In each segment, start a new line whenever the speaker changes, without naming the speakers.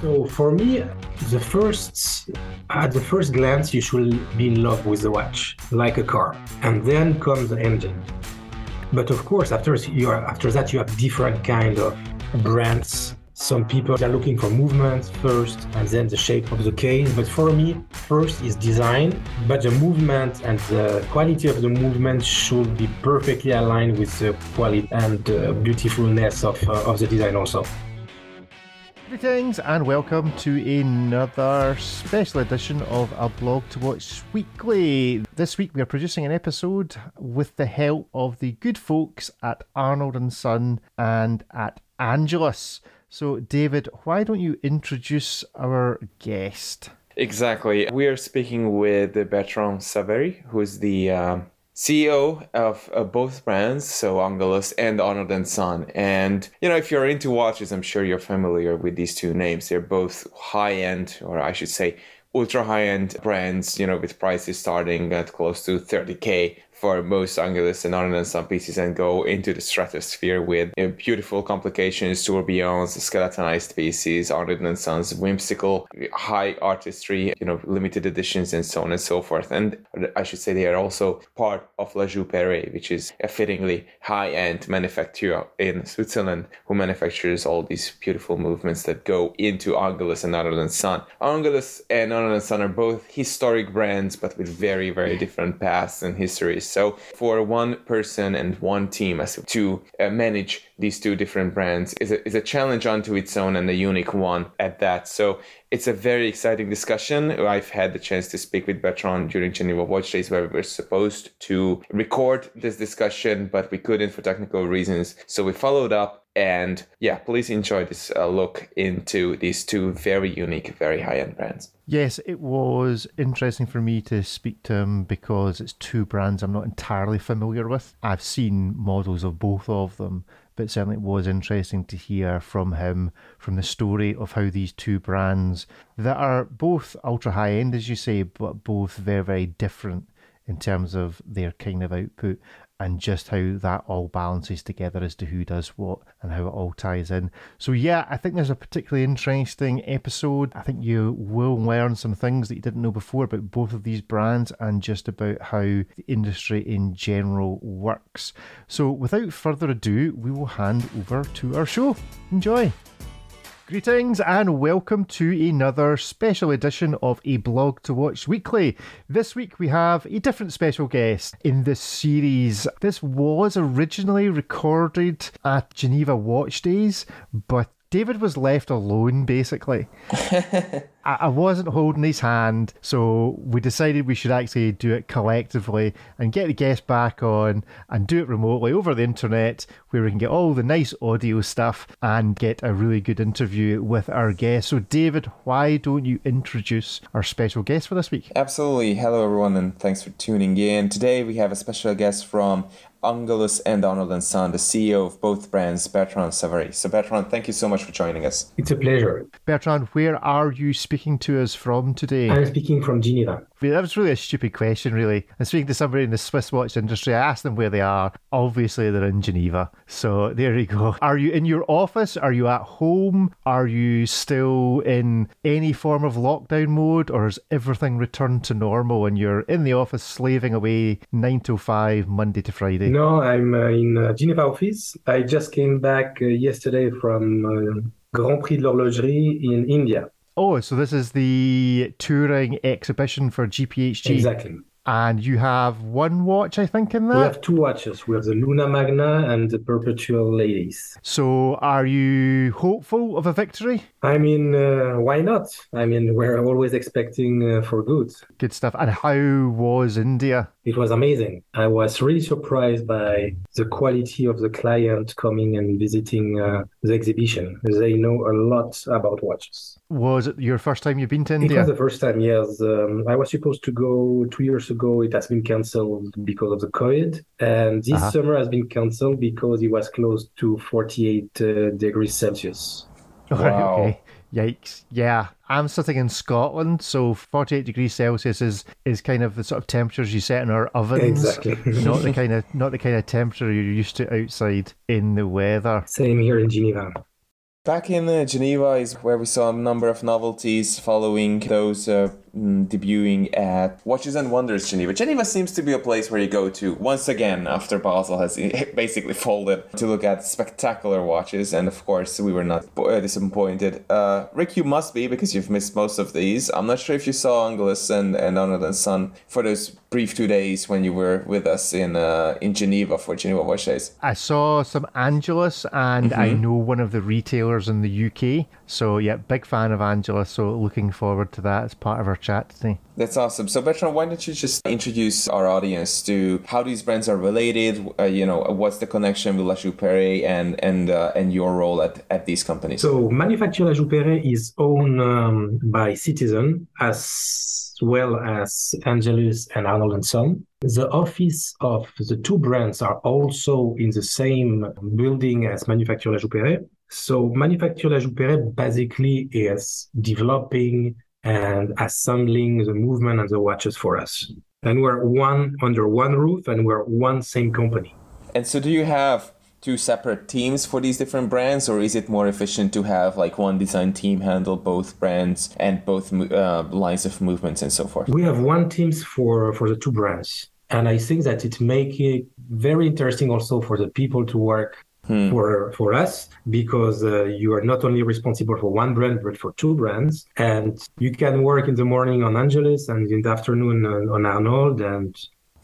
So for me, the first at the first glance, you should be in love with the watch, like a car, and then comes the engine. But of course, after you are, after that, you have different kind of brands. Some people are looking for movement first, and then the shape of the case. But for me, first is design, but the movement and the quality of the movement should be perfectly aligned with the quality and the beautifulness of, uh, of the design also.
Greetings and welcome to another special edition of a blog to watch weekly. This week we are producing an episode with the help of the good folks at Arnold and Son and at Angelus. So, David, why don't you introduce our guest?
Exactly. We are speaking with Bertrand Savary, who's the um, CEO of both brands, so Angelus and Arnold and Son. And you know, if you're into watches, I'm sure you're familiar with these two names. They're both high-end, or I should say, ultra high-end brands. You know, with prices starting at close to 30k for most Angelus and and pieces and go into the stratosphere with you know, beautiful complications, tourbillons, skeletonized pieces, Arnold and Son's whimsical, high artistry, you know, limited editions and so on and so forth. And I should say they are also part of La Joux-Perret, which is a fittingly high-end manufacturer in Switzerland who manufactures all these beautiful movements that go into Angelus and Arnold and Angelus and Arnold and Son are both historic brands, but with very, very different paths and histories. So for one person and one team as to uh, manage these two different brands is a, is a challenge unto its own and a unique one at that. So it's a very exciting discussion. I've had the chance to speak with Bertrand during Geneva Watch Days where we were supposed to record this discussion, but we couldn't for technical reasons. So we followed up and yeah, please enjoy this uh, look into these two very unique, very high end brands.
Yes, it was interesting for me to speak to him because it's two brands I'm not entirely familiar with. I've seen models of both of them, but certainly it was interesting to hear from him from the story of how these two brands that are both ultra high end, as you say, but both very, very different in terms of their kind of output and just how that all balances together as to who does what and how it all ties in. So, yeah, I think there's a particularly interesting episode. I think you will learn some things that you didn't know before about both of these brands and just about how the industry in general works. So, without further ado, we will hand over to our show. Enjoy. Greetings and welcome to another special edition of A Blog to Watch Weekly. This week we have a different special guest in this series. This was originally recorded at Geneva Watch Days, but David was left alone basically. I, I wasn't holding his hand, so we decided we should actually do it collectively and get the guest back on and do it remotely over the internet where we can get all the nice audio stuff and get a really good interview with our guest. So, David, why don't you introduce our special guest for this week?
Absolutely. Hello, everyone, and thanks for tuning in. Today we have a special guest from Angelus and Arnold and Son, the CEO of both brands, Bertrand Savary. So, Bertrand, thank you so much for joining us.
It's a pleasure.
Bertrand, where are you speaking to us from today?
I'm speaking from Geneva.
That was really a stupid question, really. I'm speaking to somebody in the Swiss watch industry. I asked them where they are. Obviously, they're in Geneva. So there you go. Are you in your office? Are you at home? Are you still in any form of lockdown mode? Or has everything returned to normal and you're in the office slaving away 9 to 5, Monday to Friday?
No, I'm uh, in Geneva office. I just came back uh, yesterday from uh, Grand Prix de l'Horlogerie in India.
Oh, so this is the touring exhibition for GPHG.
Exactly.
And you have one watch, I think, in that?
We have two watches. We have the Luna Magna and the Perpetual Ladies.
So are you hopeful of a victory?
I mean, uh, why not? I mean, we're always expecting uh, for good.
Good stuff. And how was India?
It was amazing. I was really surprised by the quality of the client coming and visiting uh, the exhibition. They know a lot about watches.
Was it your first time you've been to India?
It was the first time, yes. Um, I was supposed to go two years ago. It has been cancelled because of the COVID. And this uh-huh. summer has been cancelled because it was close to 48 uh, degrees Celsius.
Wow. okay. Yikes. Yeah. I'm sitting in Scotland, so 48 degrees Celsius is, is kind of the sort of temperatures you set in our ovens.
Exactly.
not the kind of not the kind of temperature you're used to outside in the weather.
Same here in Geneva.
Back in uh, Geneva is where we saw a number of novelties following those uh, debuting at Watches and Wonders Geneva. Geneva seems to be a place where you go to once again after Basel has basically folded to look at spectacular watches, and of course we were not uh, disappointed. Uh, Rick, you must be because you've missed most of these. I'm not sure if you saw Angelus and and Arnold and Son for those brief two days when you were with us in uh, in Geneva for Geneva Watches.
I saw some Angelus, and mm-hmm. I know one of the retailers in the UK. So yeah, big fan of Angelus. So looking forward to that as part of our chat today.
That's awesome. So Bertrand, why don't you just introduce our audience to how these brands are related? Uh, you know, what's the connection with La Joux-Perret and and uh, and your role at, at these companies?
So Manufacture La Joux-Perret is owned um, by Citizen as well as Angelus and Arnold and Son. The office of the two brands are also in the same building as Manufacture La Joux-Perret. So Manufacture La Joux-Perret basically is developing and assembling the movement and the watches for us. And we're one under one roof and we're one same company.
And so do you have two separate teams for these different brands, or is it more efficient to have like one design team handle both brands and both uh, lines of movements and so forth?
We have one teams for for the two brands, and I think that it make it very interesting also for the people to work. Hmm. For for us, because uh, you are not only responsible for one brand but for two brands, and you can work in the morning on Angelus and in the afternoon on, on Arnold, and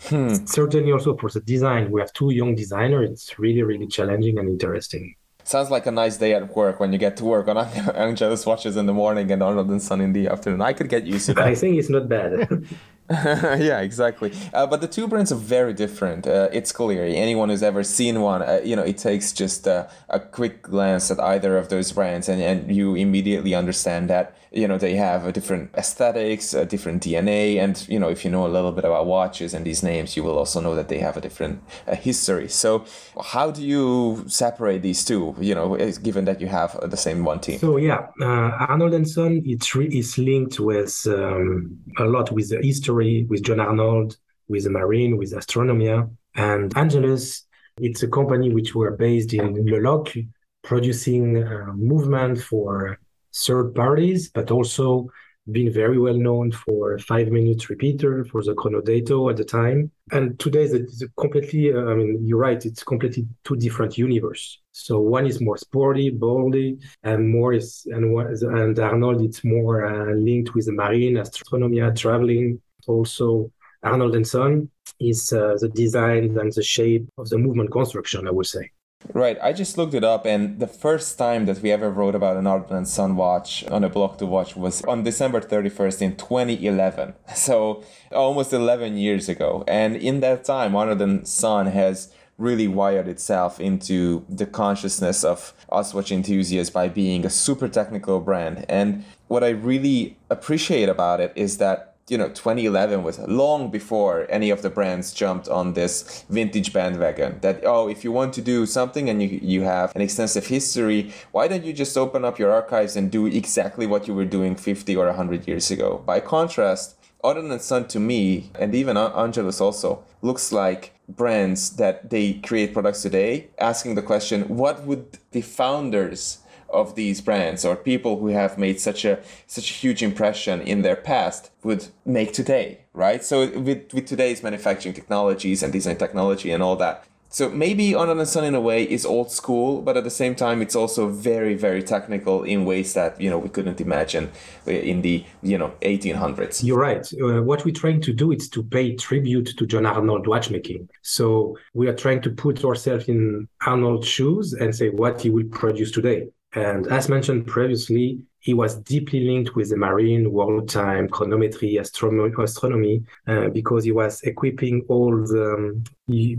Hmm. Certainly, also for the design, we have two young designers. It's really, really challenging and interesting.
Sounds like a nice day at work when you get to work on Angelus watches in the morning and Arnold and Son in the afternoon. I could get used to that.
I think it's not bad.
yeah, exactly. Uh, but the two brands are very different. Uh, it's clear. Anyone who's ever seen one, uh, you know, it takes just a quick glance at either of those brands, and, and you immediately understand that you know they have a different aesthetics, a different DNA, and you know if you know a little bit about watches and these names, you will also know that they have a different uh, history. So, how do you separate these two? You know, given that you have the same one team.
So yeah, uh, Arnold and Son it's re- is linked with um, a lot with the history with John Arnold, with the Marine, with Astronomia, and Angelus. It's a company which were based in Le Locle, producing uh, movement for third parties, but also being very well known for five minutes repeater for the Chronodato at the time. And today it's completely, uh, I mean, you're right, it's completely two different universe. So one is more sporty, boldy, and more is, and, and Arnold, it's more uh, linked with the marine, astronomy, traveling. Also, Arnold and Son is uh, the design and the shape of the movement construction, I would say.
Right. I just looked it up, and the first time that we ever wrote about an Arnold and Son watch on a blog to watch was on December 31st in 2011. So almost 11 years ago. And in that time, Arnold and Son has really wired itself into the consciousness of us watch enthusiasts by being a super technical brand. And what I really appreciate about it is that you know 2011 was long before any of the brands jumped on this vintage bandwagon that oh if you want to do something and you you have an extensive history why don't you just open up your archives and do exactly what you were doing 50 or 100 years ago? By contrast Arnold and Son to me and even Angelus also looks like brands that they create products today asking the question what would the founders of these brands or people who have made such a such a huge impression in their past would make today right so with with today's manufacturing technologies and design technology and all that so maybe Arnold and Son in a way is old school, but at the same time it's also very very technical in ways that you know we couldn't imagine in the you know 1800s.
You're right. Uh, what we're trying to do is to pay tribute to John Arnold watchmaking. So we are trying to put ourselves in Arnold's shoes and say what he will produce today. And as mentioned previously, he was deeply linked with the marine, world time, chronometry, astronomy, uh, because he was equipping all the, um,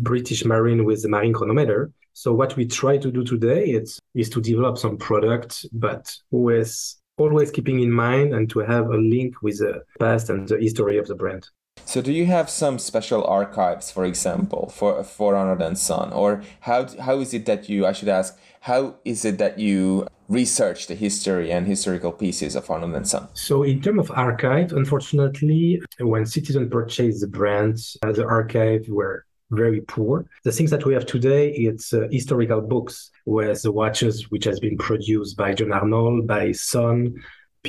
British Marine with the marine chronometer. So what we try to do today is, is to develop some product, but with always keeping in mind and to have a link with the past and the history of the brand.
So, do you have some special archives, for example, for for Arnold and Son, or how how is it that you? I should ask, how is it that you research the history and historical pieces of Arnold and Son?
So, in terms of archive, unfortunately, when Citizen purchased the brand, uh, the archive were very poor. The things that we have today, it's uh, historical books, where the watches which has been produced by John Arnold, by Son,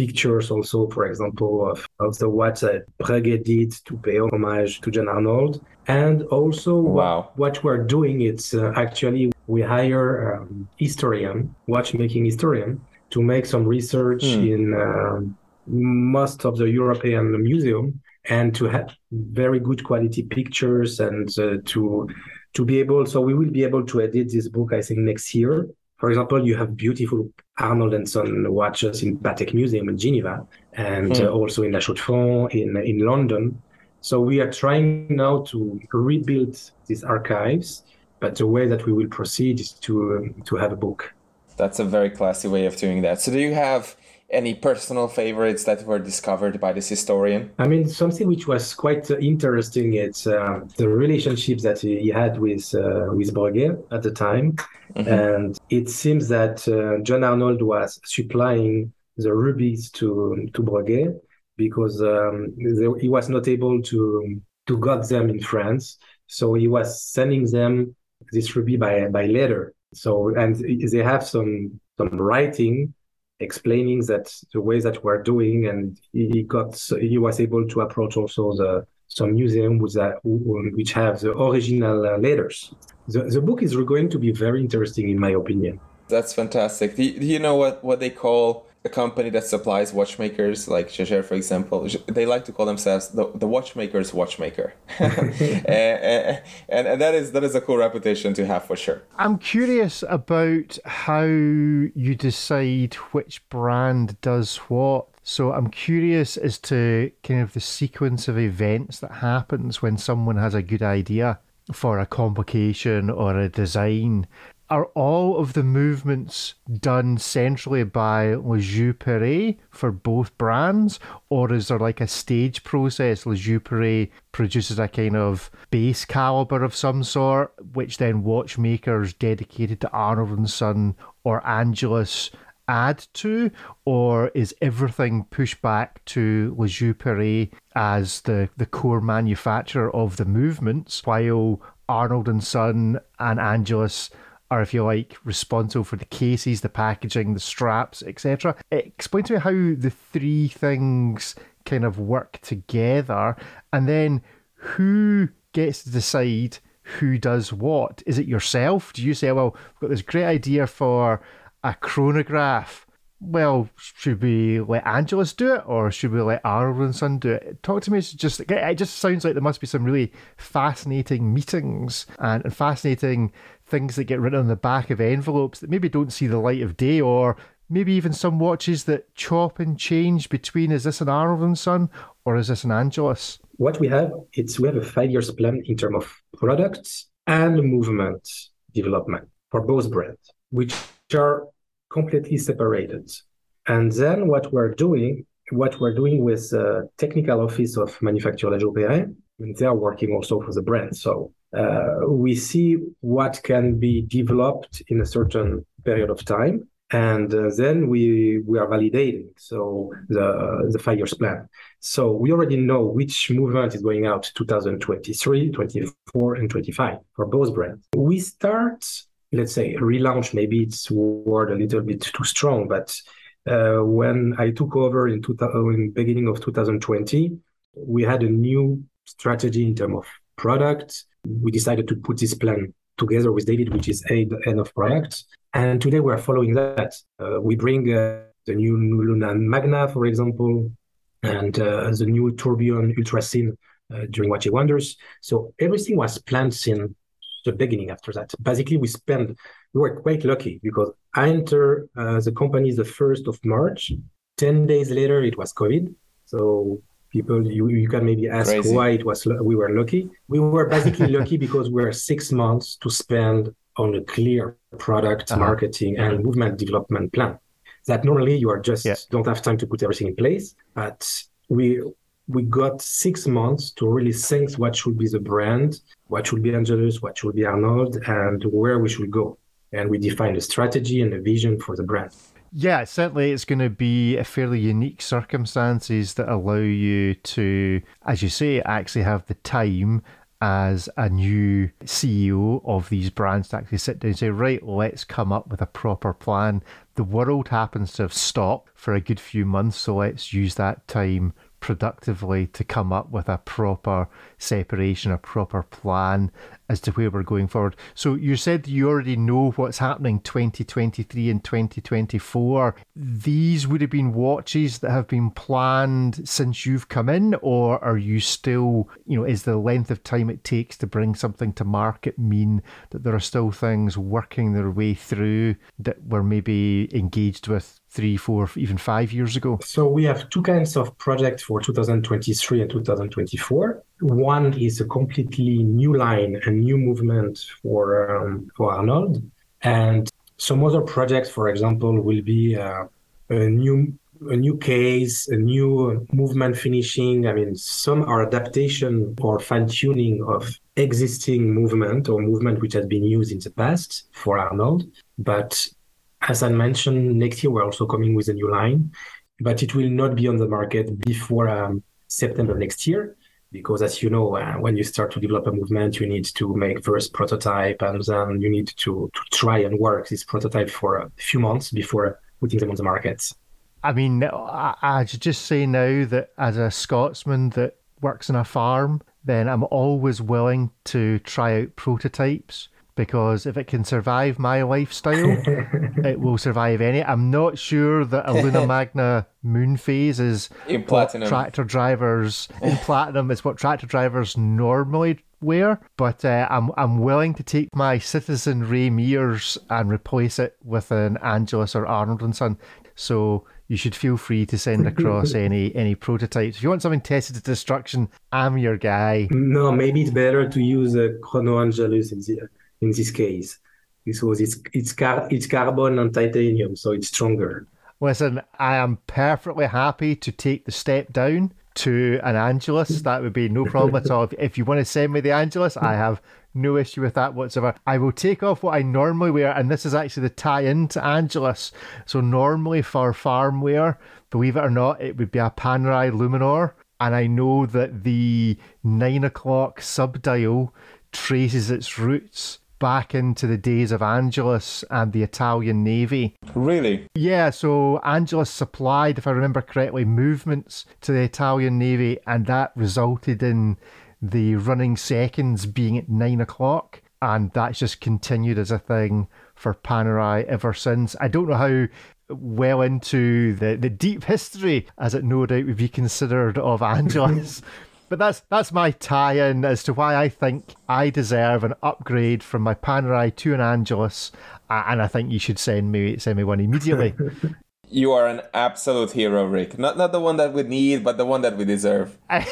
pictures also, for example, of, of the watch that Breguet did to pay homage to John Arnold. And also
wow.
what, what we're doing, it's uh, actually we hire um, historian, watchmaking historian, to make some research hmm. in uh, most of the European museum and to have very good quality pictures and uh, to to be able so we will be able to edit this book i think next year for example you have beautiful arnold and son watches in patek museum in geneva and hmm. uh, also in la chaux-de-fonds in in london. So we are trying now to rebuild these archives but the way that we will proceed is to um, to have a book.
That's a very classy way of doing that. So do you have any personal favorites that were discovered by this historian?
I mean, something which was quite uh, interesting. It's uh, the relationships that he had with uh, with Breguet at the time, mm-hmm. and it seems that uh, John Arnold was supplying the rubies to to Breguet because um, he was not able to to got them in France, so he was sending them this ruby by by letter. So and they have some some writing explaining that the way that we're doing, and he got he was able to approach also the some museum with that, which have the original uh, letters. The, the book is going to be very interesting, in my opinion.
That's fantastic. Do you, you know what, what they call a company that supplies watchmakers, like Jaeger, for example, they like to call themselves the, the watchmaker's watchmaker, and, eh, eh, eh, and, and, that is that is a cool reputation to have for sure.
I'm curious about how you decide which brand does what. So I'm curious as to kind of the sequence of events that happens when someone has a good idea for a complication or a design are all of the movements done centrally by Perret for both brands, or is there like a stage process? Perret produces a kind of base caliber of some sort, which then watchmakers dedicated to Arnold and Son or Angelus add to, or is everything pushed back to Perret as the, the core manufacturer of the movements, while Arnold and Son and Angelus are, if you like, responsible for the cases, the packaging, the straps, etc. Explain to me how the three things kind of work together, and then who gets to decide who does what? Is it yourself? Do you say, well, we've got this great idea for a chronograph? Well, should we let Angelus do it, or should we let Arnold and Son do it? Talk to me. It's just it just sounds like there must be some really fascinating meetings and fascinating things that get written on the back of envelopes that maybe don't see the light of day, or maybe even some watches that chop and change between is this an Arnold and Son or is this an Angelus?
What we have, it's we have a five years plan in terms of products and movement development for both brands, which are completely separated. And then what we're doing, what we're doing with the technical office of Manufacture Joux-Perret, they are working also for the brand. So uh, we see what can be developed in a certain period of time and uh, then we we are validating so the the five years plan. So we already know which movement is going out 2023 24 and 25 for both brands. We start let's say relaunch maybe it's word a little bit too strong but uh, when i took over in, two, in beginning of 2020 we had a new strategy in terms of product we decided to put this plan together with David, which is head, head of product. And today we're following that. Uh, we bring uh, the new Luna Magna, for example, and uh, the new Tourbillon Ultra Thin uh, during Watches Wonders. So everything was planned since the beginning after that. Basically, we spent, we were quite lucky because I entered uh, the company the 1st of March. 10 days later, it was COVID. So people you, you can maybe ask Crazy. why it was we were lucky we were basically lucky because we are six months to spend on a clear product uh-huh. marketing and movement development plan that normally you are just yeah. don't have time to put everything in place but we we got six months to really think what should be the brand what should be angelus what should be arnold and where we should go and we defined a strategy and a vision for the brand
yeah, certainly it's going to be a fairly unique circumstances that allow you to, as you say, actually have the time as a new CEO of these brands to actually sit down and say, right, let's come up with a proper plan. The world happens to have stopped for a good few months, so let's use that time productively to come up with a proper separation, a proper plan as to where we're going forward. So you said you already know what's happening 2023 and 2024. These would have been watches that have been planned since you've come in, or are you still, you know, is the length of time it takes to bring something to market mean that there are still things working their way through that were maybe engaged with three, four, even five years ago?
So we have two kinds of projects for 2023 and 2024. One is a completely new line, a new movement for um, for Arnold, and some other projects, for example, will be uh, a new a new case, a new movement finishing. I mean, some are adaptation or fine tuning of existing movement or movement which has been used in the past for Arnold. But as I mentioned, next year we're also coming with a new line, but it will not be on the market before um, September next year because as you know uh, when you start to develop a movement you need to make first prototype and then you need to, to try and work this prototype for a few months before putting them on the market.
I mean i, I just say now that as a scotsman that works in a farm then i'm always willing to try out prototypes because if it can survive my lifestyle, it will survive any. I'm not sure that a Luna Magna moon phase is
in platinum.
tractor drivers in platinum is what tractor drivers normally wear, but uh, I'm I'm willing to take my Citizen Ray Mears and replace it with an Angelus or Arnold and Son. So you should feel free to send across any any prototypes. If you want something tested to destruction, I'm your guy.
No, maybe it's better to use a Chrono Angelus in the in this case because it's it's car- it's carbon and titanium, so it's stronger.
Listen, I am perfectly happy to take the step down to an Angelus. That would be no problem at all. If, if you want to send me the Angelus, I have no issue with that whatsoever. I will take off what I normally wear, and this is actually the tie in to Angelus. So, normally for farm wear, believe it or not, it would be a Panerai Luminor. And I know that the nine o'clock subdial traces its roots back into the days of Angelus and the Italian Navy.
Really?
Yeah, so Angelus supplied, if I remember correctly, movements to the Italian Navy, and that resulted in the running seconds being at nine o'clock. And that's just continued as a thing for Panerai ever since. I don't know how well into the, the deep history, as it no doubt would be considered, of Angelus. But that's that's my tie-in as to why I think I deserve an upgrade from my Panerai to an Angelus, and I think you should send me send me one immediately.
You are an absolute hero, Rick. Not not the one that we need, but the one that we deserve.
I,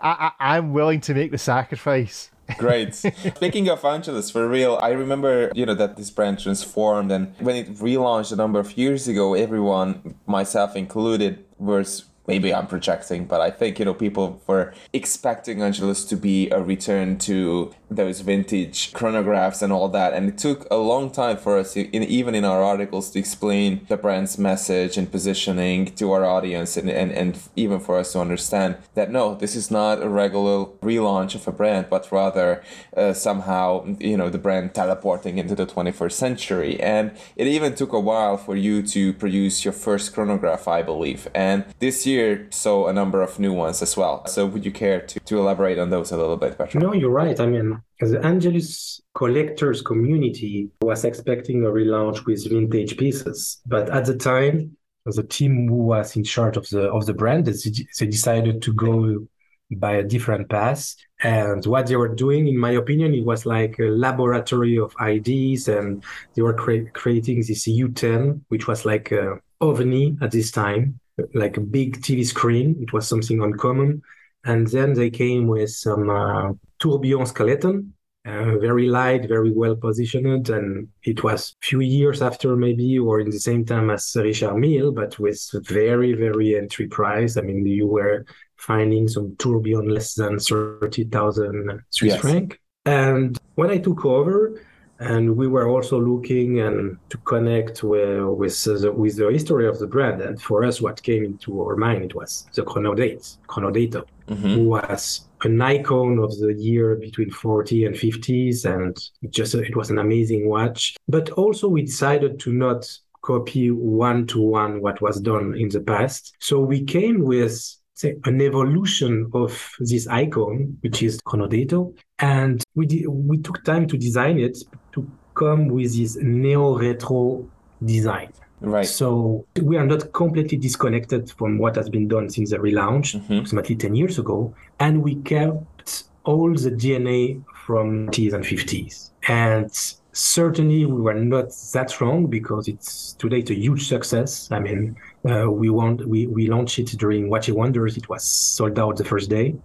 I, am willing to make the sacrifice.
Great. Speaking of Angelus, for real, I remember, you know, that this brand transformed and when it relaunched a number of years ago, everyone, myself included, was maybe I'm projecting, but I think, you know, people were expecting Angelus to be a return to those vintage chronographs and all that. And it took a long time for us, in, even in our articles, to explain the brand's message and positioning to our audience and, and, and even for us to understand that no, this is not a regular relaunch of a brand, but rather uh, somehow, you know, the brand teleporting into the 21st century. And it even took a while for you to produce your first chronograph, I believe. And this year, year saw a number of new ones as well. So would you care to, to elaborate on those a little bit, Bertrand?
No, you're right. I mean, the Angelus collectors community was expecting a relaunch with vintage pieces, but at the time, the team who was in charge of the of the brand, they decided to go by a different path. And what they were doing, in my opinion, it was like a laboratory of ideas, and they were cre- creating this U10, which was like a ovni at this time like a big TV screen. It was something uncommon. And then they came with some uh, tourbillon skeleton, uh, very light, very well positioned. And it was a few years after, maybe, or in the same time as Richard Mille, but with very, very entry price. I mean, you were finding some tourbillon less than 30,000 Swiss yes. franc. And when I took over, and we were also looking and to connect with with the, with the history of the brand. And for us, what came into our mind it was the chronodate, chronodata. mm-hmm. who was an icon of the year between 40 and 50s, and it just it was an amazing watch. But also, we decided to not copy one to one what was done in the past. So we came with say, an evolution of this icon, which is Chronodato, and we did, we took time to design it to come with this neo retro design.
Right.
So we are not completely disconnected from what has been done since the relaunch, mm-hmm. approximately 10 years ago. And we kept all the DNA from 40s and 50s. And certainly we were not that wrong because it's today it's a huge success. I mean, uh, we want we, we launched it during Watches Wonders. It was sold out the first day.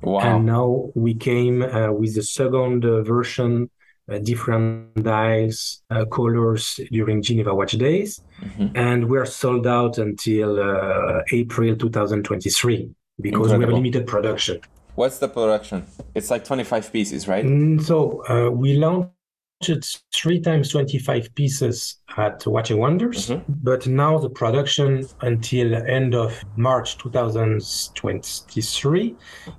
Wow.
And now we came uh, with the second uh, version uh, different dials, uh, colors during Geneva Watch Days, mm-hmm. and we're sold out until uh, April 2023 because Incredible. we have limited production.
What's the production? It's like 25 pieces, right?
Mm, so uh, we launched three times 25 pieces at Watches Wonders, mm-hmm. but now the production until end of March 2023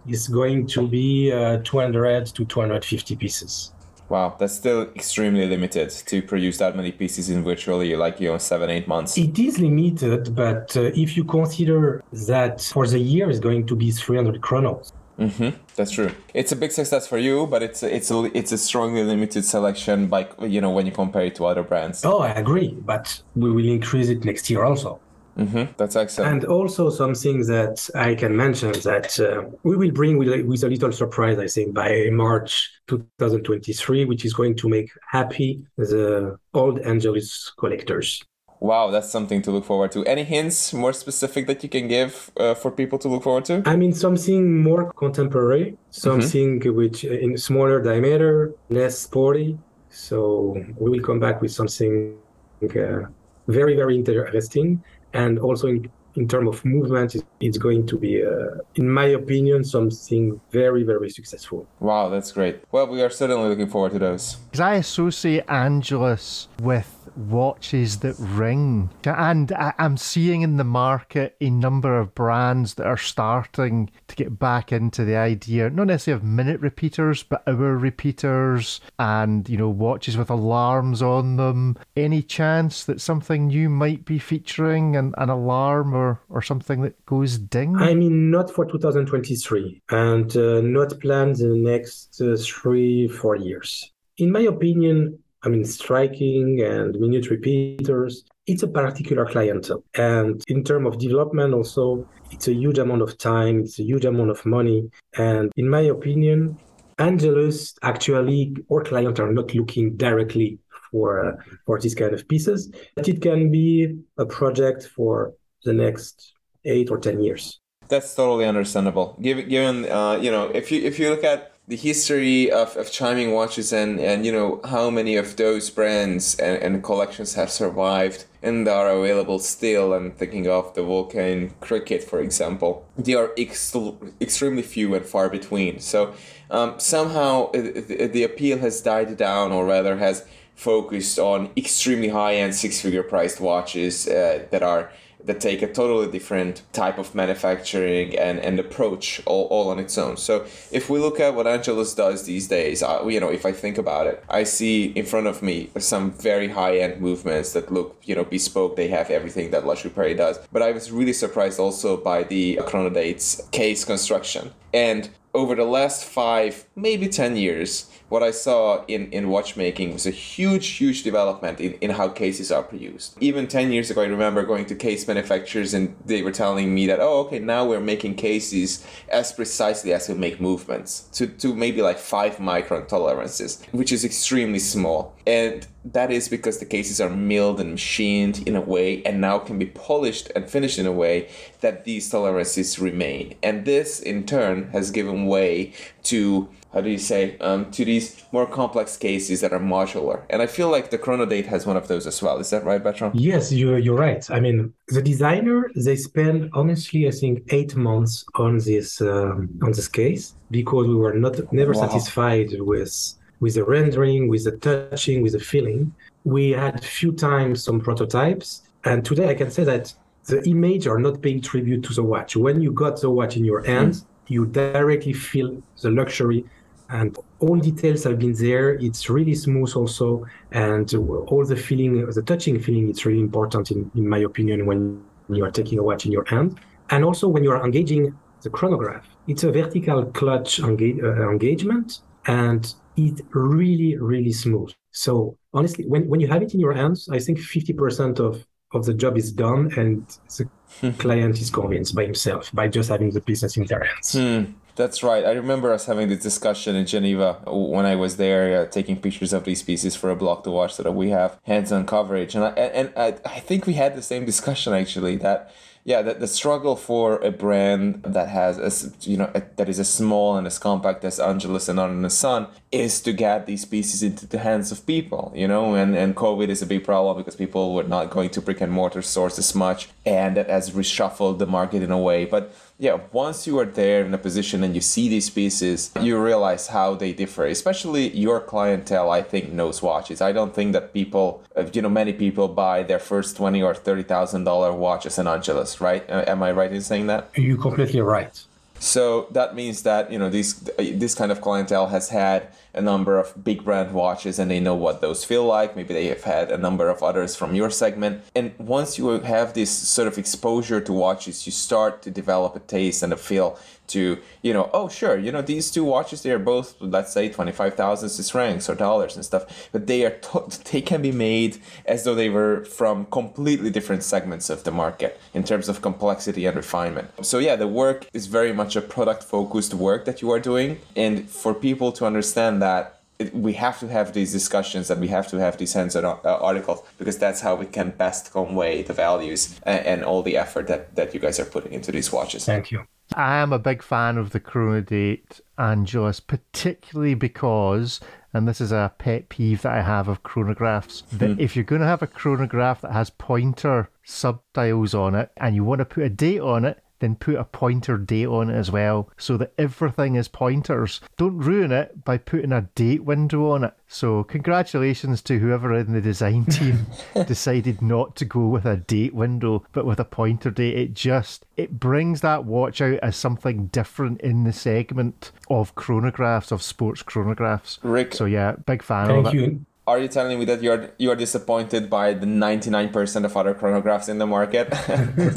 is going to be uh, 200 to 250 pieces.
Wow, that's still extremely limited to produce that many pieces in virtually like you know seven eight months.
It is limited, but uh, if you consider that for the year is going to be 300 chronos.
Mm-hmm. That's true. It's a big success for you, but it's a, it's a, it's a strongly limited selection by you know when you compare it to other brands.
Oh, I agree, but we will increase it next year also.
Mm-hmm. That's excellent.
And also something that I can mention that uh, we will bring with, with, a little surprise, I think, by March 2023, which is going to make happy the old Angelus collectors.
Wow, that's something to look forward to. Any hints more specific that you can give uh, for people to look forward to?
I mean, something more contemporary, something mm-hmm. which uh, in smaller diameter, less sporty. So we will come back with something uh, very, very interesting and also in, in terms of movement it's going to be uh, in my opinion something very very successful
wow that's great well we are certainly looking forward to those
because i associate angelus with watches that ring. And I'm seeing in the market a number of brands that are starting to get back into the idea, not necessarily of minute repeaters, but hour repeaters and, you know, watches with alarms on them. Any chance that something new might be featuring an, an alarm or, or something that goes ding?
I mean, not for 2023 and uh, not planned in the next uh, three, four years. In my opinion, I mean, striking and minute repeaters, it's a particular clientele. And in terms of development, also, it's a huge amount of time, it's a huge amount of money. And in my opinion, Angelus actually, our clients are not looking directly for uh, for these kind of pieces, but it can be a project for the next eight or ten years.
That's totally understandable. Given, given uh, you know, if you if you look at the history of, of chiming watches and, and you know how many of those brands and, and collections have survived and are available still. I'm thinking of the Vulcain Cricket for example. They are ex- extremely few and far between. So um, somehow the, the appeal has died down or rather has focused on extremely high-end six-figure priced watches uh, that are that take a totally different type of manufacturing and, and approach all, all on its own. So if we look at what Angelus does these days, you know, if I think about it, I see in front of me some very high end movements that look, you know, bespoke. They have everything that La Joux-Perret does. But I was really surprised also by the Chronodate's case construction. And over the last five, maybe 10 years, what I saw in, in watchmaking was a huge, huge development in, in how cases are produced. Even 10 years ago, I remember going to case manufacturers and they were telling me that, oh, okay, now we're making cases as precisely as we make movements to, to maybe like five micron tolerances, which is extremely small. And that is because the cases are milled and machined in a way and now can be polished and finished in a way that these tolerances remain. And this in turn has given way to how do you say um, to these more complex cases that are modular and i feel like the chronodate has one of those as well is that right bertrand
yes you're, you're right i mean the designer they spend honestly i think eight months on this um, on this case because we were not never wow. satisfied with with the rendering, with the touching, with the feeling. We had a few times some prototypes, and today I can say that the image are not paying tribute to the watch. When you got the watch in your hands, mm. you directly feel the luxury and all details have been there. It's really smooth also, and all the feeling, the touching feeling, it's really important in, in my opinion when you are taking a watch in your hand, and also when you are engaging the chronograph. It's a vertical clutch engage, uh, engagement, and it really, really smooth. So honestly, when, when you have it in your hands, I think 50% of, of the job is done, and the client is convinced by himself by just having the pieces in their hands.
Hmm. That's right. I remember us having this discussion in Geneva when I was there, uh, taking pictures of these pieces for a blog to watch, so that we have hands-on coverage. And I, and I, I think we had the same discussion actually that yeah, the, the struggle for a brand that has a, you know a, that is as small and as compact as Angelus and Arnold and Son is to get these pieces into the hands of people, you know, and and COVID is a big problem because people were not going to brick and mortar stores as much, and that has reshuffled the market in a way. But yeah, once you are there in a position and you see these pieces, you realize how they differ. Especially your clientele, I think, knows watches. I don't think that people, uh, you know, many people buy their first twenty or thirty thousand dollar watch as an Angelus, right? Uh, am I right in saying that?
You're completely right.
So that means that you know this this kind of clientele has had a number of big brand watches and they know what those feel like. Maybe they have had a number of others from your segment. And once you have this sort of exposure to watches, you start to develop a taste and a feel to you know oh sure you know these two watches they are both let's say 25,000 Swiss francs or dollars and stuff but they are to- they can be made as though they were from completely different segments of the market in terms of complexity and refinement so yeah the work is very much a product focused work that you are doing and for people to understand that we have to have these discussions and we have to have these hands-on uh, articles because that's how we can best convey the values and, all the effort that, that you guys are putting into these watches.
Thank you.
I am a big fan of the Chronodate Angelus, particularly because, and this is a pet peeve that I have of chronographs, that mm. if you're going to have a chronograph that has pointer subdials on it and you want to put a date on it, then put a pointer date on it as well so that everything is pointers. Don't ruin it by putting a date window on it. So, congratulations to whoever in the design team decided not to go with a date window but with a pointer date. It just it brings that watch out as something different in the segment of chronographs of sports chronographs.
Rick,
so yeah, big fan
Thank
of
it. You
are you telling me that you're you are disappointed by the 99% of other chronographs in the market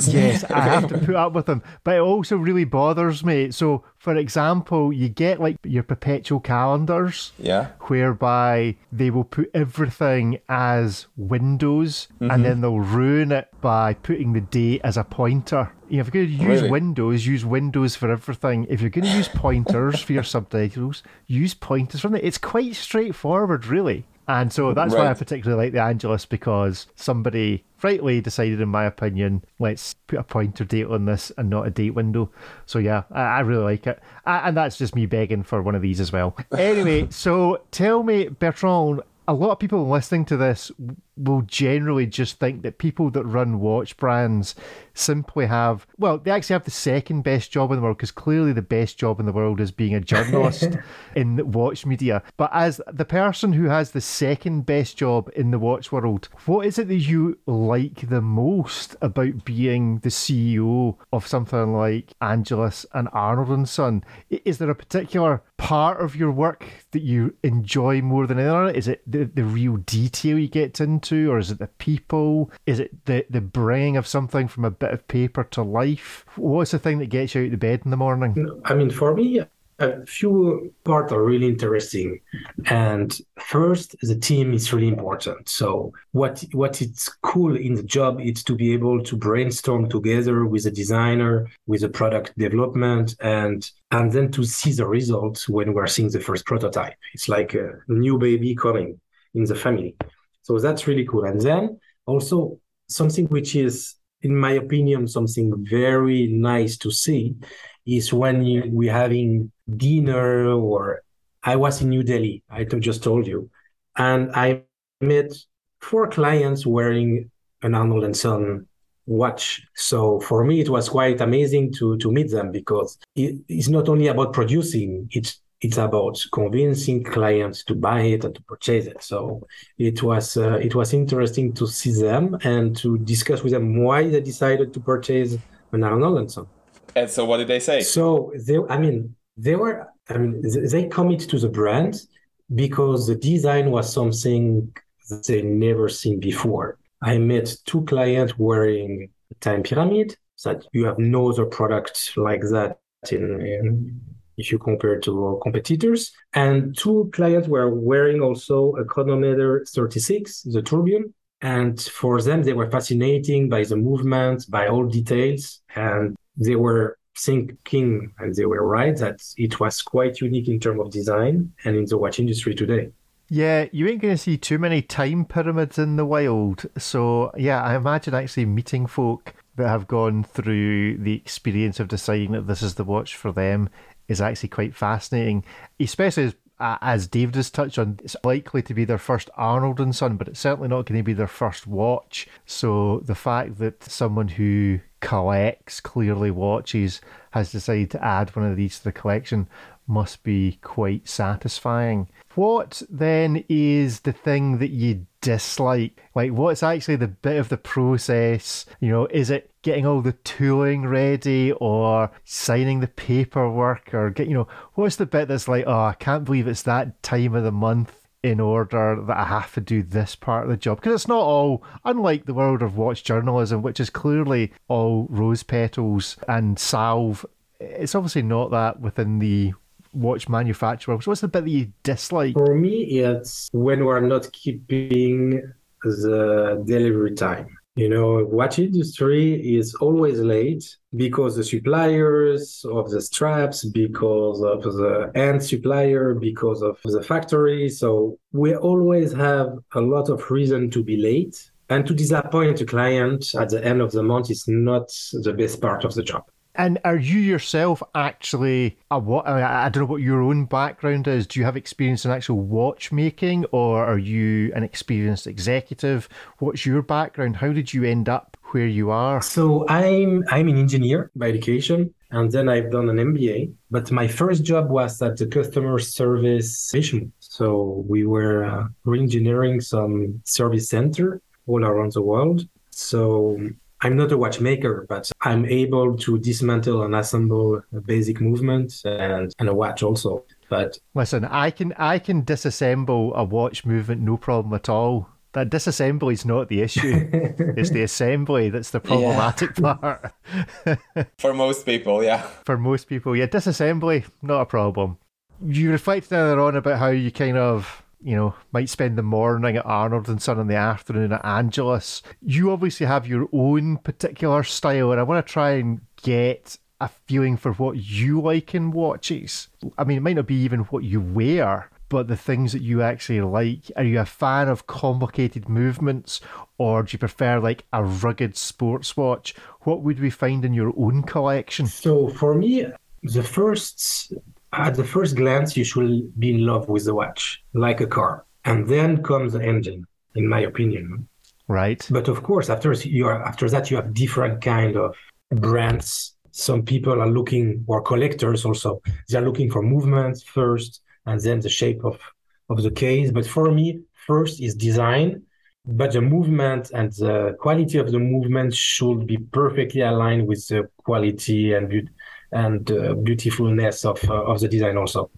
yes i have to put up with them but it also really bothers me so for example you get like your perpetual calendars
yeah
whereby they will put everything as windows mm-hmm. and then they'll ruin it by putting the date as a pointer you know, if you're going to use really? Windows, use Windows for everything. If you're going to use pointers for your subtitles, use pointers from it. It's quite straightforward, really. And so that's right. why I particularly like the Angelus because somebody rightly decided, in my opinion, let's put a pointer date on this and not a date window. So yeah, I, I really like it. I, and that's just me begging for one of these as well. Anyway, so tell me, Bertrand, a lot of people listening to this will generally just think that people that run watch brands simply have, well, they actually have the second best job in the world because clearly the best job in the world is being a journalist in watch media. But as the person who has the second best job in the watch world, what is it that you like the most about being the CEO of something like Angelus and Arnold and Son? Is there a particular part of your work that you enjoy more than another? Is it the, the real detail you get into, or is it the people? Is it the, the bringing of something from a bit of paper to life? What's the thing that gets you out of bed in the morning?
I mean, for me, a few parts are really interesting. And first the team is really important. So what what it's cool in the job is to be able to brainstorm together with a designer with a product development and and then to see the results when we're seeing the first prototype. It's like a new baby coming in the family. So that's really cool. And then also something which is in my opinion something very nice to see is when you, we're having dinner or I was in New Delhi, I just told you, and I met four clients wearing an Arnold and Son watch. So for me, it was quite amazing to to meet them because it, it's not only about producing; it's it's about convincing clients to buy it and to purchase it. So it was uh, it was interesting to see them and to discuss with them why they decided to purchase an Arnold and Son.
And so, what did they say?
So they, I mean, they were, I mean, they commit to the brand because the design was something they never seen before. I met two clients wearing time pyramid that you have no other product like that in, in if you compare to competitors. And two clients were wearing also a chronometer 36, the tourbillon. And for them, they were fascinating by the movement, by all details. And they were thinking, and they were right, that it was quite unique in terms of design and in the watch industry today.
Yeah, you ain't going to see too many time pyramids in the wild. So, yeah, I imagine actually meeting folk that have gone through the experience of deciding that this is the watch for them is actually quite fascinating, especially as, as David has touched on. It's likely to be their first Arnold and Son, but it's certainly not going to be their first watch. So the fact that someone who collects clearly watches has decided to add one of these to the collection must be quite satisfying. What then is the thing that you dislike? Like, what's actually the bit of the process? You know, is it getting all the tooling ready or signing the paperwork or get, you know, what's the bit that's like, oh, I can't believe it's that time of the month in order that I have to do this part of the job. Because it's not all, unlike the world of watch journalism, which is clearly all rose petals and salve, it's obviously not that within the watch manufacturer. So what's the bit that you dislike?
For me, it's when we're not keeping the delivery time. You know, watch industry is always late because the suppliers of the straps, because of the end supplier, because of the factory. So we always have a lot of reason to be late. And to disappoint a client at the end of the month is not the best part of the job.
And are you yourself actually a what? I don't know what your own background is. Do you have experience in actual watchmaking, or are you an experienced executive? What's your background? How did you end up where you are?
So I'm I'm an engineer by education, and then I've done an MBA. But my first job was at the customer service station. So we were uh, re-engineering some service center all around the world. So I'm not a watchmaker, but I'm able to dismantle and assemble a basic movement and, and a watch also. But
listen, I can I can disassemble a watch movement no problem at all. That disassembly is not the issue. it's the assembly that's the problematic yeah. part.
For most people, yeah.
For most people, yeah. Disassembly, not a problem. You reflected earlier on about how you kind of you know, might spend the morning at Arnold and Son in the afternoon at Angelus. You obviously have your own particular style, and I want to try and get a feeling for what you like in watches. I mean, it might not be even what you wear, but the things that you actually like. Are you a fan of complicated movements, or do you prefer like a rugged sports watch? What would we find in your own collection?
So for me, the first at the first glance, you should be in love with the watch, like a car. And then comes the engine, in my opinion.
Right.
But of course, after you are after that, you have different kind of brands. Some people are looking, or collectors also, they are looking for movement first, and then the shape of of the case. But for me, first is design, but the movement and the quality of the movement should be perfectly aligned with the quality and and uh, beautifulness of uh, of the design also.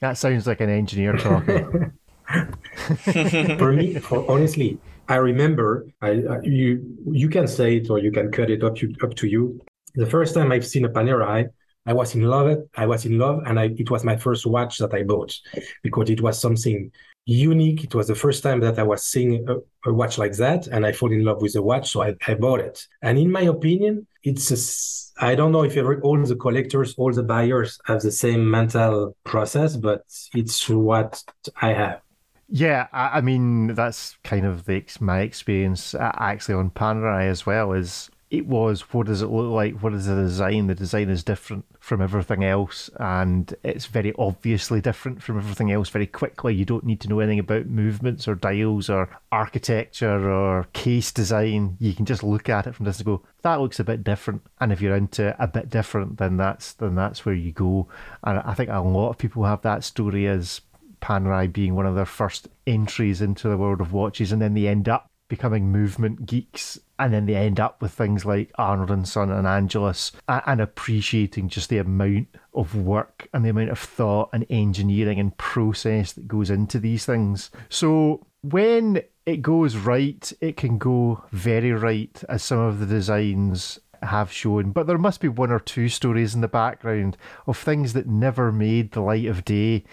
That sounds like an engineer talking.
for me, for honestly, I remember I, uh, you you can say it or you can cut it up to, up to you. The first time I've seen a Panerai, I was in love. I was in love, and I, it was my first watch that I bought because it was something unique. It was the first time that I was seeing a, a watch like that, and I fall in love with the watch, so I, I bought it. And in my opinion, it's I don't know if every, all the collectors, all the buyers have the same mental process, but it's what I have.
Yeah, I, I mean that's kind of the, my experience uh, actually on Panerai as well. Is it was what does it look like? What is the design? The design is different from everything else and it's very obviously different from everything else very quickly. You don't need to know anything about movements or dials or architecture or case design. You can just look at it from this and go that looks a bit different. And if you're into a bit different then that's then that's where you go. And i think a lot of people have that story as Panerai being one of their first entries into the world of watches, and then they end up becoming movement geeks and then they end up with things like Arnold and Son and Angelus and appreciating just the amount of work and the amount of thought and engineering and process that goes into these things. So when it goes right, it can go very right, as some of the designs have shown. But there must be one or two stories in the background of things that never made the light of day,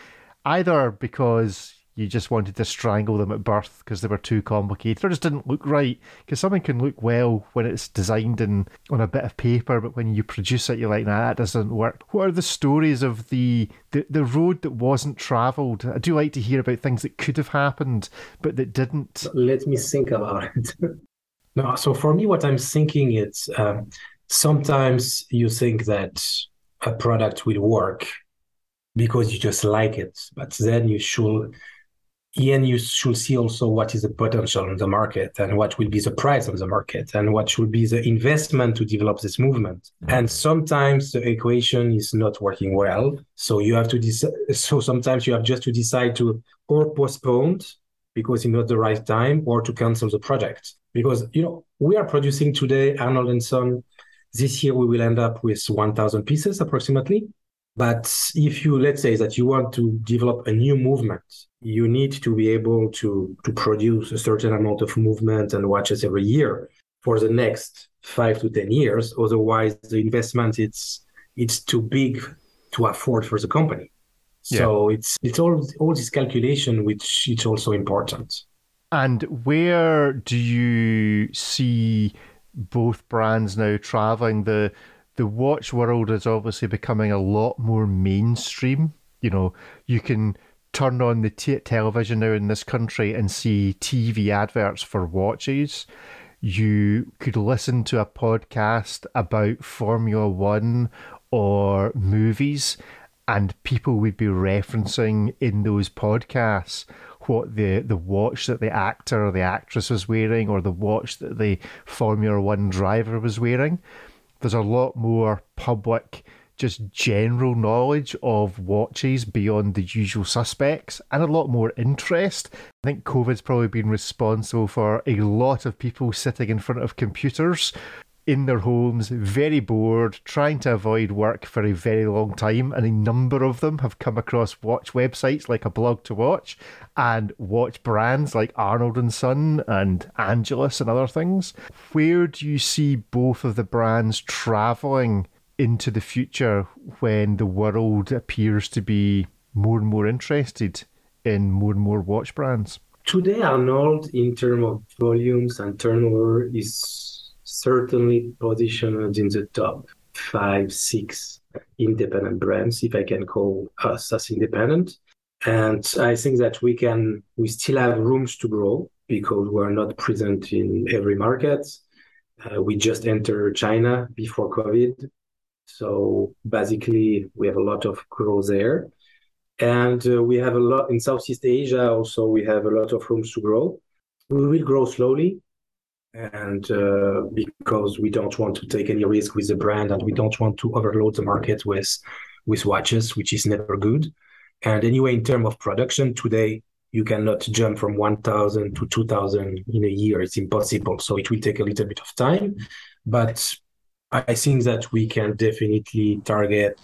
either because you just wanted to strangle them at birth because they were too complicated or just didn't look right. Because something can look well when it's designed in on a bit of paper, but when you produce it, you're like, nah, that doesn't work. What are the stories of the the, the road that wasn't travelled? I do like to hear about things that could have happened but that didn't.
Let me think about it. no, so for me, what I'm thinking is um, sometimes you think that a product will work because you just like it, but then you should and you should see also what is the potential in the market and what will be the price of the market and what should be the investment to develop this movement. Mm-hmm. And sometimes the equation is not working well. So you have to decide. So sometimes you have just to decide to or postpone because it's not the right time or to cancel the project. Because, you know, we are producing today Arnold and Son. This year we will end up with 1,000 pieces approximately. But if you, let's say that you want to develop a new movement, you need to be able to, to produce a certain amount of movement and watches every year for the next five to 10 years. Otherwise, the investment, it's, it's too big to afford for the company. So yeah. it's it's all all this calculation which it's also important.
And where do you see both brands now traveling? The the watch world is obviously becoming a lot more mainstream. You know, you can turn on the t- television now in this country and see TV adverts for watches. You could listen to a podcast about Formula One or movies, and people would be referencing in those podcasts what the, the watch that the actor or the actress was wearing or the watch that the Formula One driver was wearing there's a lot more public just general knowledge of watches beyond the usual suspects and a lot more interest. I think COVID's probably been responsible for a lot of people sitting in front of computers in their homes, very bored, trying to avoid work for a very long time, and a number of them have come across watch websites like a blog to watch and watch brands like Arnold and Son and Angelus and other things. Where do you see both of the brands traveling into the future when the world appears to be more and more interested in more and more watch brands?
Today, Arnold, in terms of volumes and turnover, is certainly positioned in the top five, six independent brands, if I can call us as independent. And I think that we can, we still have rooms to grow because we're not present in every market. Uh, we just entered China before COVID. So basically, we have a lot of growth there. And uh, we have a lot in Southeast Asia also, we have a lot of rooms to grow. We will grow slowly and uh, because we don't want to take any risk with the brand and we don't want to overload the market with with watches which is never good. And anyway in terms of production today you cannot jump from 1000 to 2000 in a year. It's impossible. So it will take a little bit of time. But i think that we can definitely target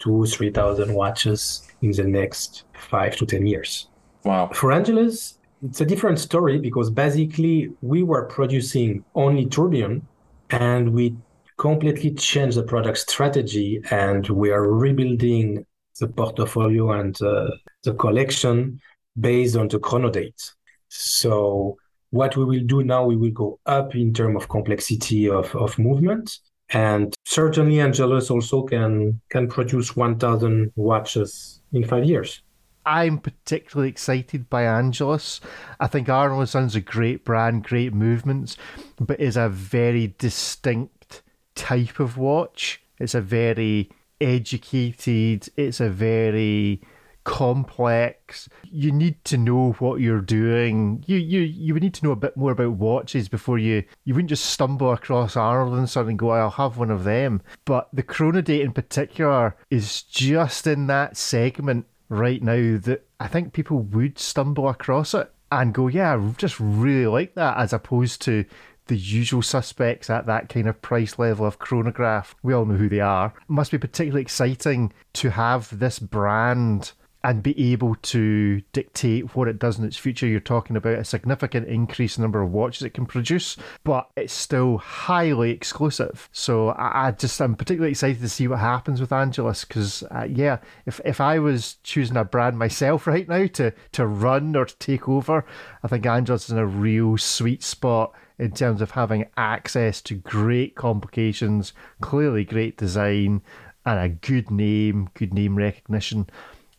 two 3000 watches in the next 5 to 10 years.
Wow.
For angelus it's a different story because basically we were producing only tourbillon and we completely changed the product strategy and we are rebuilding the portfolio and uh, the collection based on the chronodate. So what we will do now, we will go up in terms of complexity of, of movement. And certainly Angelus also can can produce 1,000 watches in five years.
I'm particularly excited by Angelus. I think Arnold Son's a great brand, great movements, but is a very distinct type of watch. It's a very educated, it's a very complex. You need to know what you're doing. You you you would need to know a bit more about watches before you you wouldn't just stumble across Arnold and and go, I'll have one of them. But the Chronodate in particular is just in that segment right now that I think people would stumble across it. and go, yeah, I just really like that, as opposed to the usual suspects at that kind of price level of chronograph. We all know who they are. It must be particularly exciting to have this brand and be able to dictate what it does in its future. You're talking about a significant increase in number of watches it can produce, but it's still highly exclusive. So I, I just I'm particularly excited to see what happens with Angelus because uh, yeah, if if I was choosing a brand myself right now to to run or to take over, I think Angelus is in a real sweet spot in terms of having access to great complications, clearly great design, and a good name, good name recognition.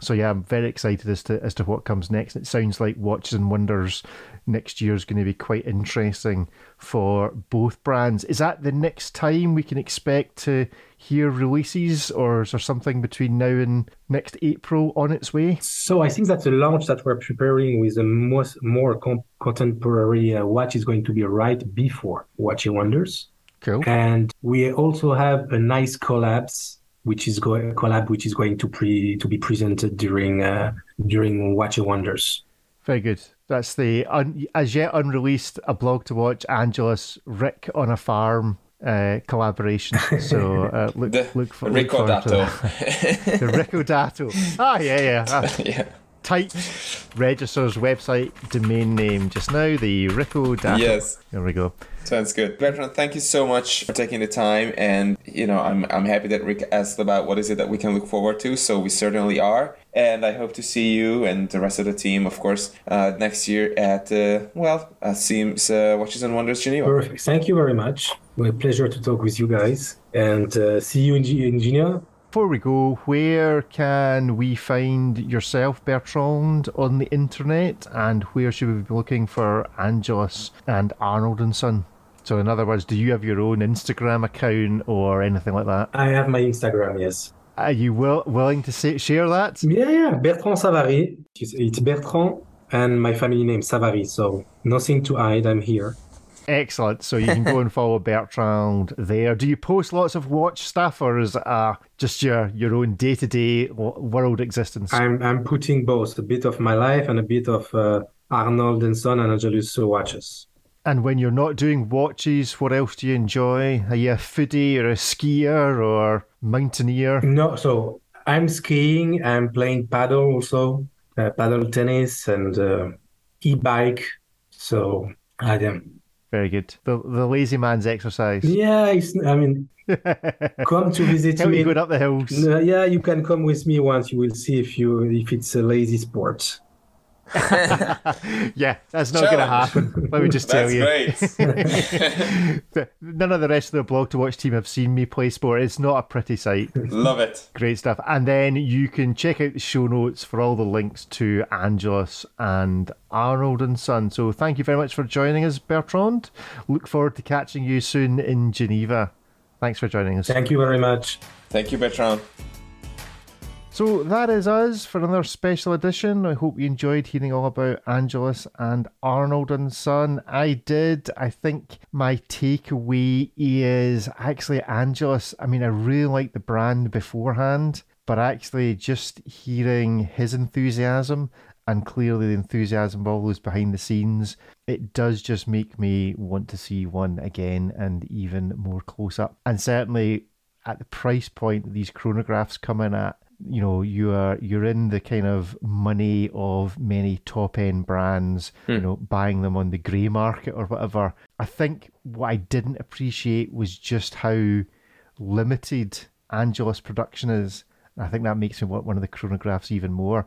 So yeah, I'm very excited as to as to what comes next. It sounds like Watches and Wonders next year is going to be quite interesting for both brands. Is that the next time we can expect to hear releases, or is there something between now and next April on its way?
So I think that the launch that we're preparing with a most more com- contemporary uh, watch is going to be right before Watch and Wonders.
Cool.
And we also have a nice collabs which is going collab which is going to pre to be presented during uh, during Watch and Wonders.
Very good. That's the un, as yet unreleased a blog to watch Angelus Rick on a farm uh, collaboration. So uh, look
the
look for
Rico
look
Dato.
the Rico Dato. Ah yeah yeah. Ah,
yeah.
Type registers website domain name just now. The Rico Dato.
Yes.
There we go.
Sounds good. Bertrand, thank you so much for taking the time. And, you know, I'm, I'm happy that Rick asked about what is it that we can look forward to. So we certainly are. And I hope to see you and the rest of the team, of course, uh, next year at, uh, well, uh, Seems uh, Watches and Wonders Geneva.
Perfect. Thank you very much. My pleasure to talk with you guys. And uh, see you in, G- in Geneva.
Before we go, where can we find yourself, Bertrand, on the internet, and where should we be looking for Angelus and Arnold and Son? So, in other words, do you have your own Instagram account or anything like that?
I have my Instagram, yes.
Are you will, willing to say, share that?
Yeah, yeah. Bertrand Savary. It's, it's Bertrand and my family name Savary. So nothing to hide. I'm here.
Excellent. So you can go and follow Bertrand there. Do you post lots of watch stuff, or is it uh, just your your own day to day world existence?
I'm I'm putting both a bit of my life and a bit of uh, Arnold and Son and Angelus watches.
And when you're not doing watches, what else do you enjoy? Are you a foodie or a skier or mountaineer?
No, so I'm skiing. I'm playing paddle also, uh, paddle tennis and uh, e-bike. So I am.
Very good. The the lazy man's exercise.
Yeah, it's, I mean, come to visit me.
going up the hills.
Uh, yeah, you can come with me once. You will see if you if it's a lazy sport.
yeah, that's not going to happen. Let me just tell
That's
you.
great.
None of the rest of the blog to watch team have seen me play sport. It's not a pretty sight.
Love it.
Great stuff. And then you can check out the show notes for all the links to Angelus and Arnold and Son. So thank you very much for joining us, Bertrand. Look forward to catching you soon in Geneva. Thanks for joining us.
Thank you very much.
Thank you, Bertrand.
So that is us for another special edition. I hope you enjoyed hearing all about Angelus and Arnold and Son. I did. I think my takeaway is actually Angelus. I mean, I really liked the brand beforehand, but actually just hearing his enthusiasm and clearly the enthusiasm of all those behind the scenes, it does just make me want to see one again and even more close up. And certainly at the price point these chronographs come in at, you know you are you're in the kind of money of many top end brands you hmm. know buying them on the grey market or whatever. I think what i didn't appreciate was just how limited angelus production is. And i think that makes me want one of the chronographs even more.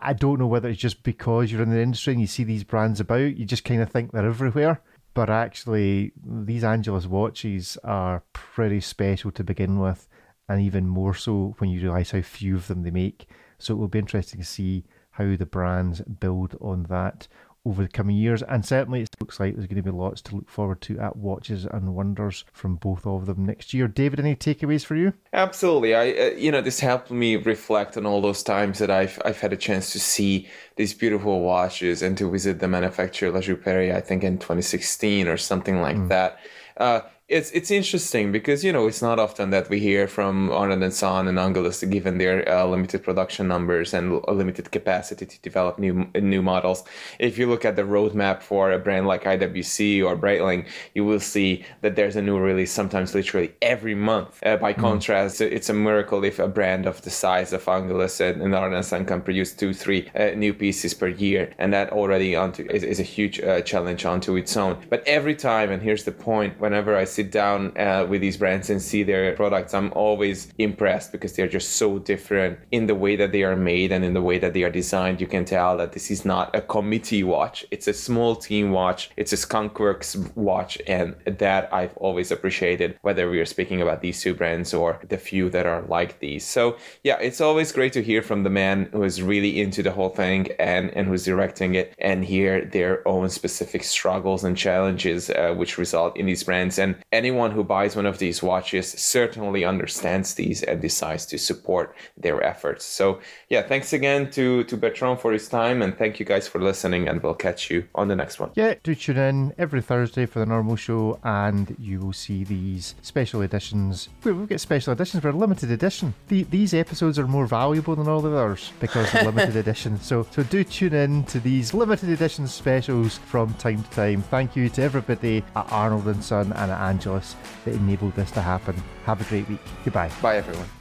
I don't know whether it's just because you're in the industry and you see these brands about you just kind of think they're everywhere. But actually these angelus watches are pretty special to begin with and even more so when you realise how few of them they make. So it will be interesting to see how the brands build on that over the coming years. And certainly it looks like there's going to be lots to look forward to at Watches and Wonders from both of them next year. David, any takeaways for you?
Absolutely. I, uh, you know, this helped me reflect on all those times that I've I've had a chance to see these beautiful watches and to visit the manufacturer La Joux-Perret, I think in 2016 or something like that. Uh, it's it's interesting because you know it's not often that we hear from Arnold and Son and Angelus given their uh, limited production numbers and limited capacity to develop new new models. If you look at the roadmap for a brand like IWC or Breitling, you will see that there's a new release sometimes literally every month. Uh, by mm. contrast, it's a miracle if a brand of the size of Angelus and, and Arnold and Son can produce two three uh, new pieces per year, and that already onto is, is a huge uh, challenge onto its own. But every time, and here's the point, whenever I sit down uh, with these brands and see their products, I'm always impressed because they're just so different in the way that they are made and in the way that they are designed. You can tell that this is not a committee watch; it's a small team watch. It's a Skunkworks watch, and that I've always appreciated. Whether we are speaking about these two brands or the few that are like these, so yeah, it's always great to hear from the man who is really into the whole thing and and who's directing it and hear their own specific struggles and challenges uh, which result in these brands. And anyone who buys one of these watches certainly understands these and decides to support their efforts. So yeah, thanks again to to Bertrand for his time, and thank you guys for listening. And we'll catch you on the next one.
Yeah, do tune in every Thursday for the normal show, and you will see these special editions. We will get special editions for a limited edition. The, these episodes are more valuable than all the others because of limited edition. So so do tune in to these limited edition specials from time to time. Thank you to everybody at Arnold and Son and at Angelus that enabled this to happen. Have a great week. Goodbye.
Bye everyone.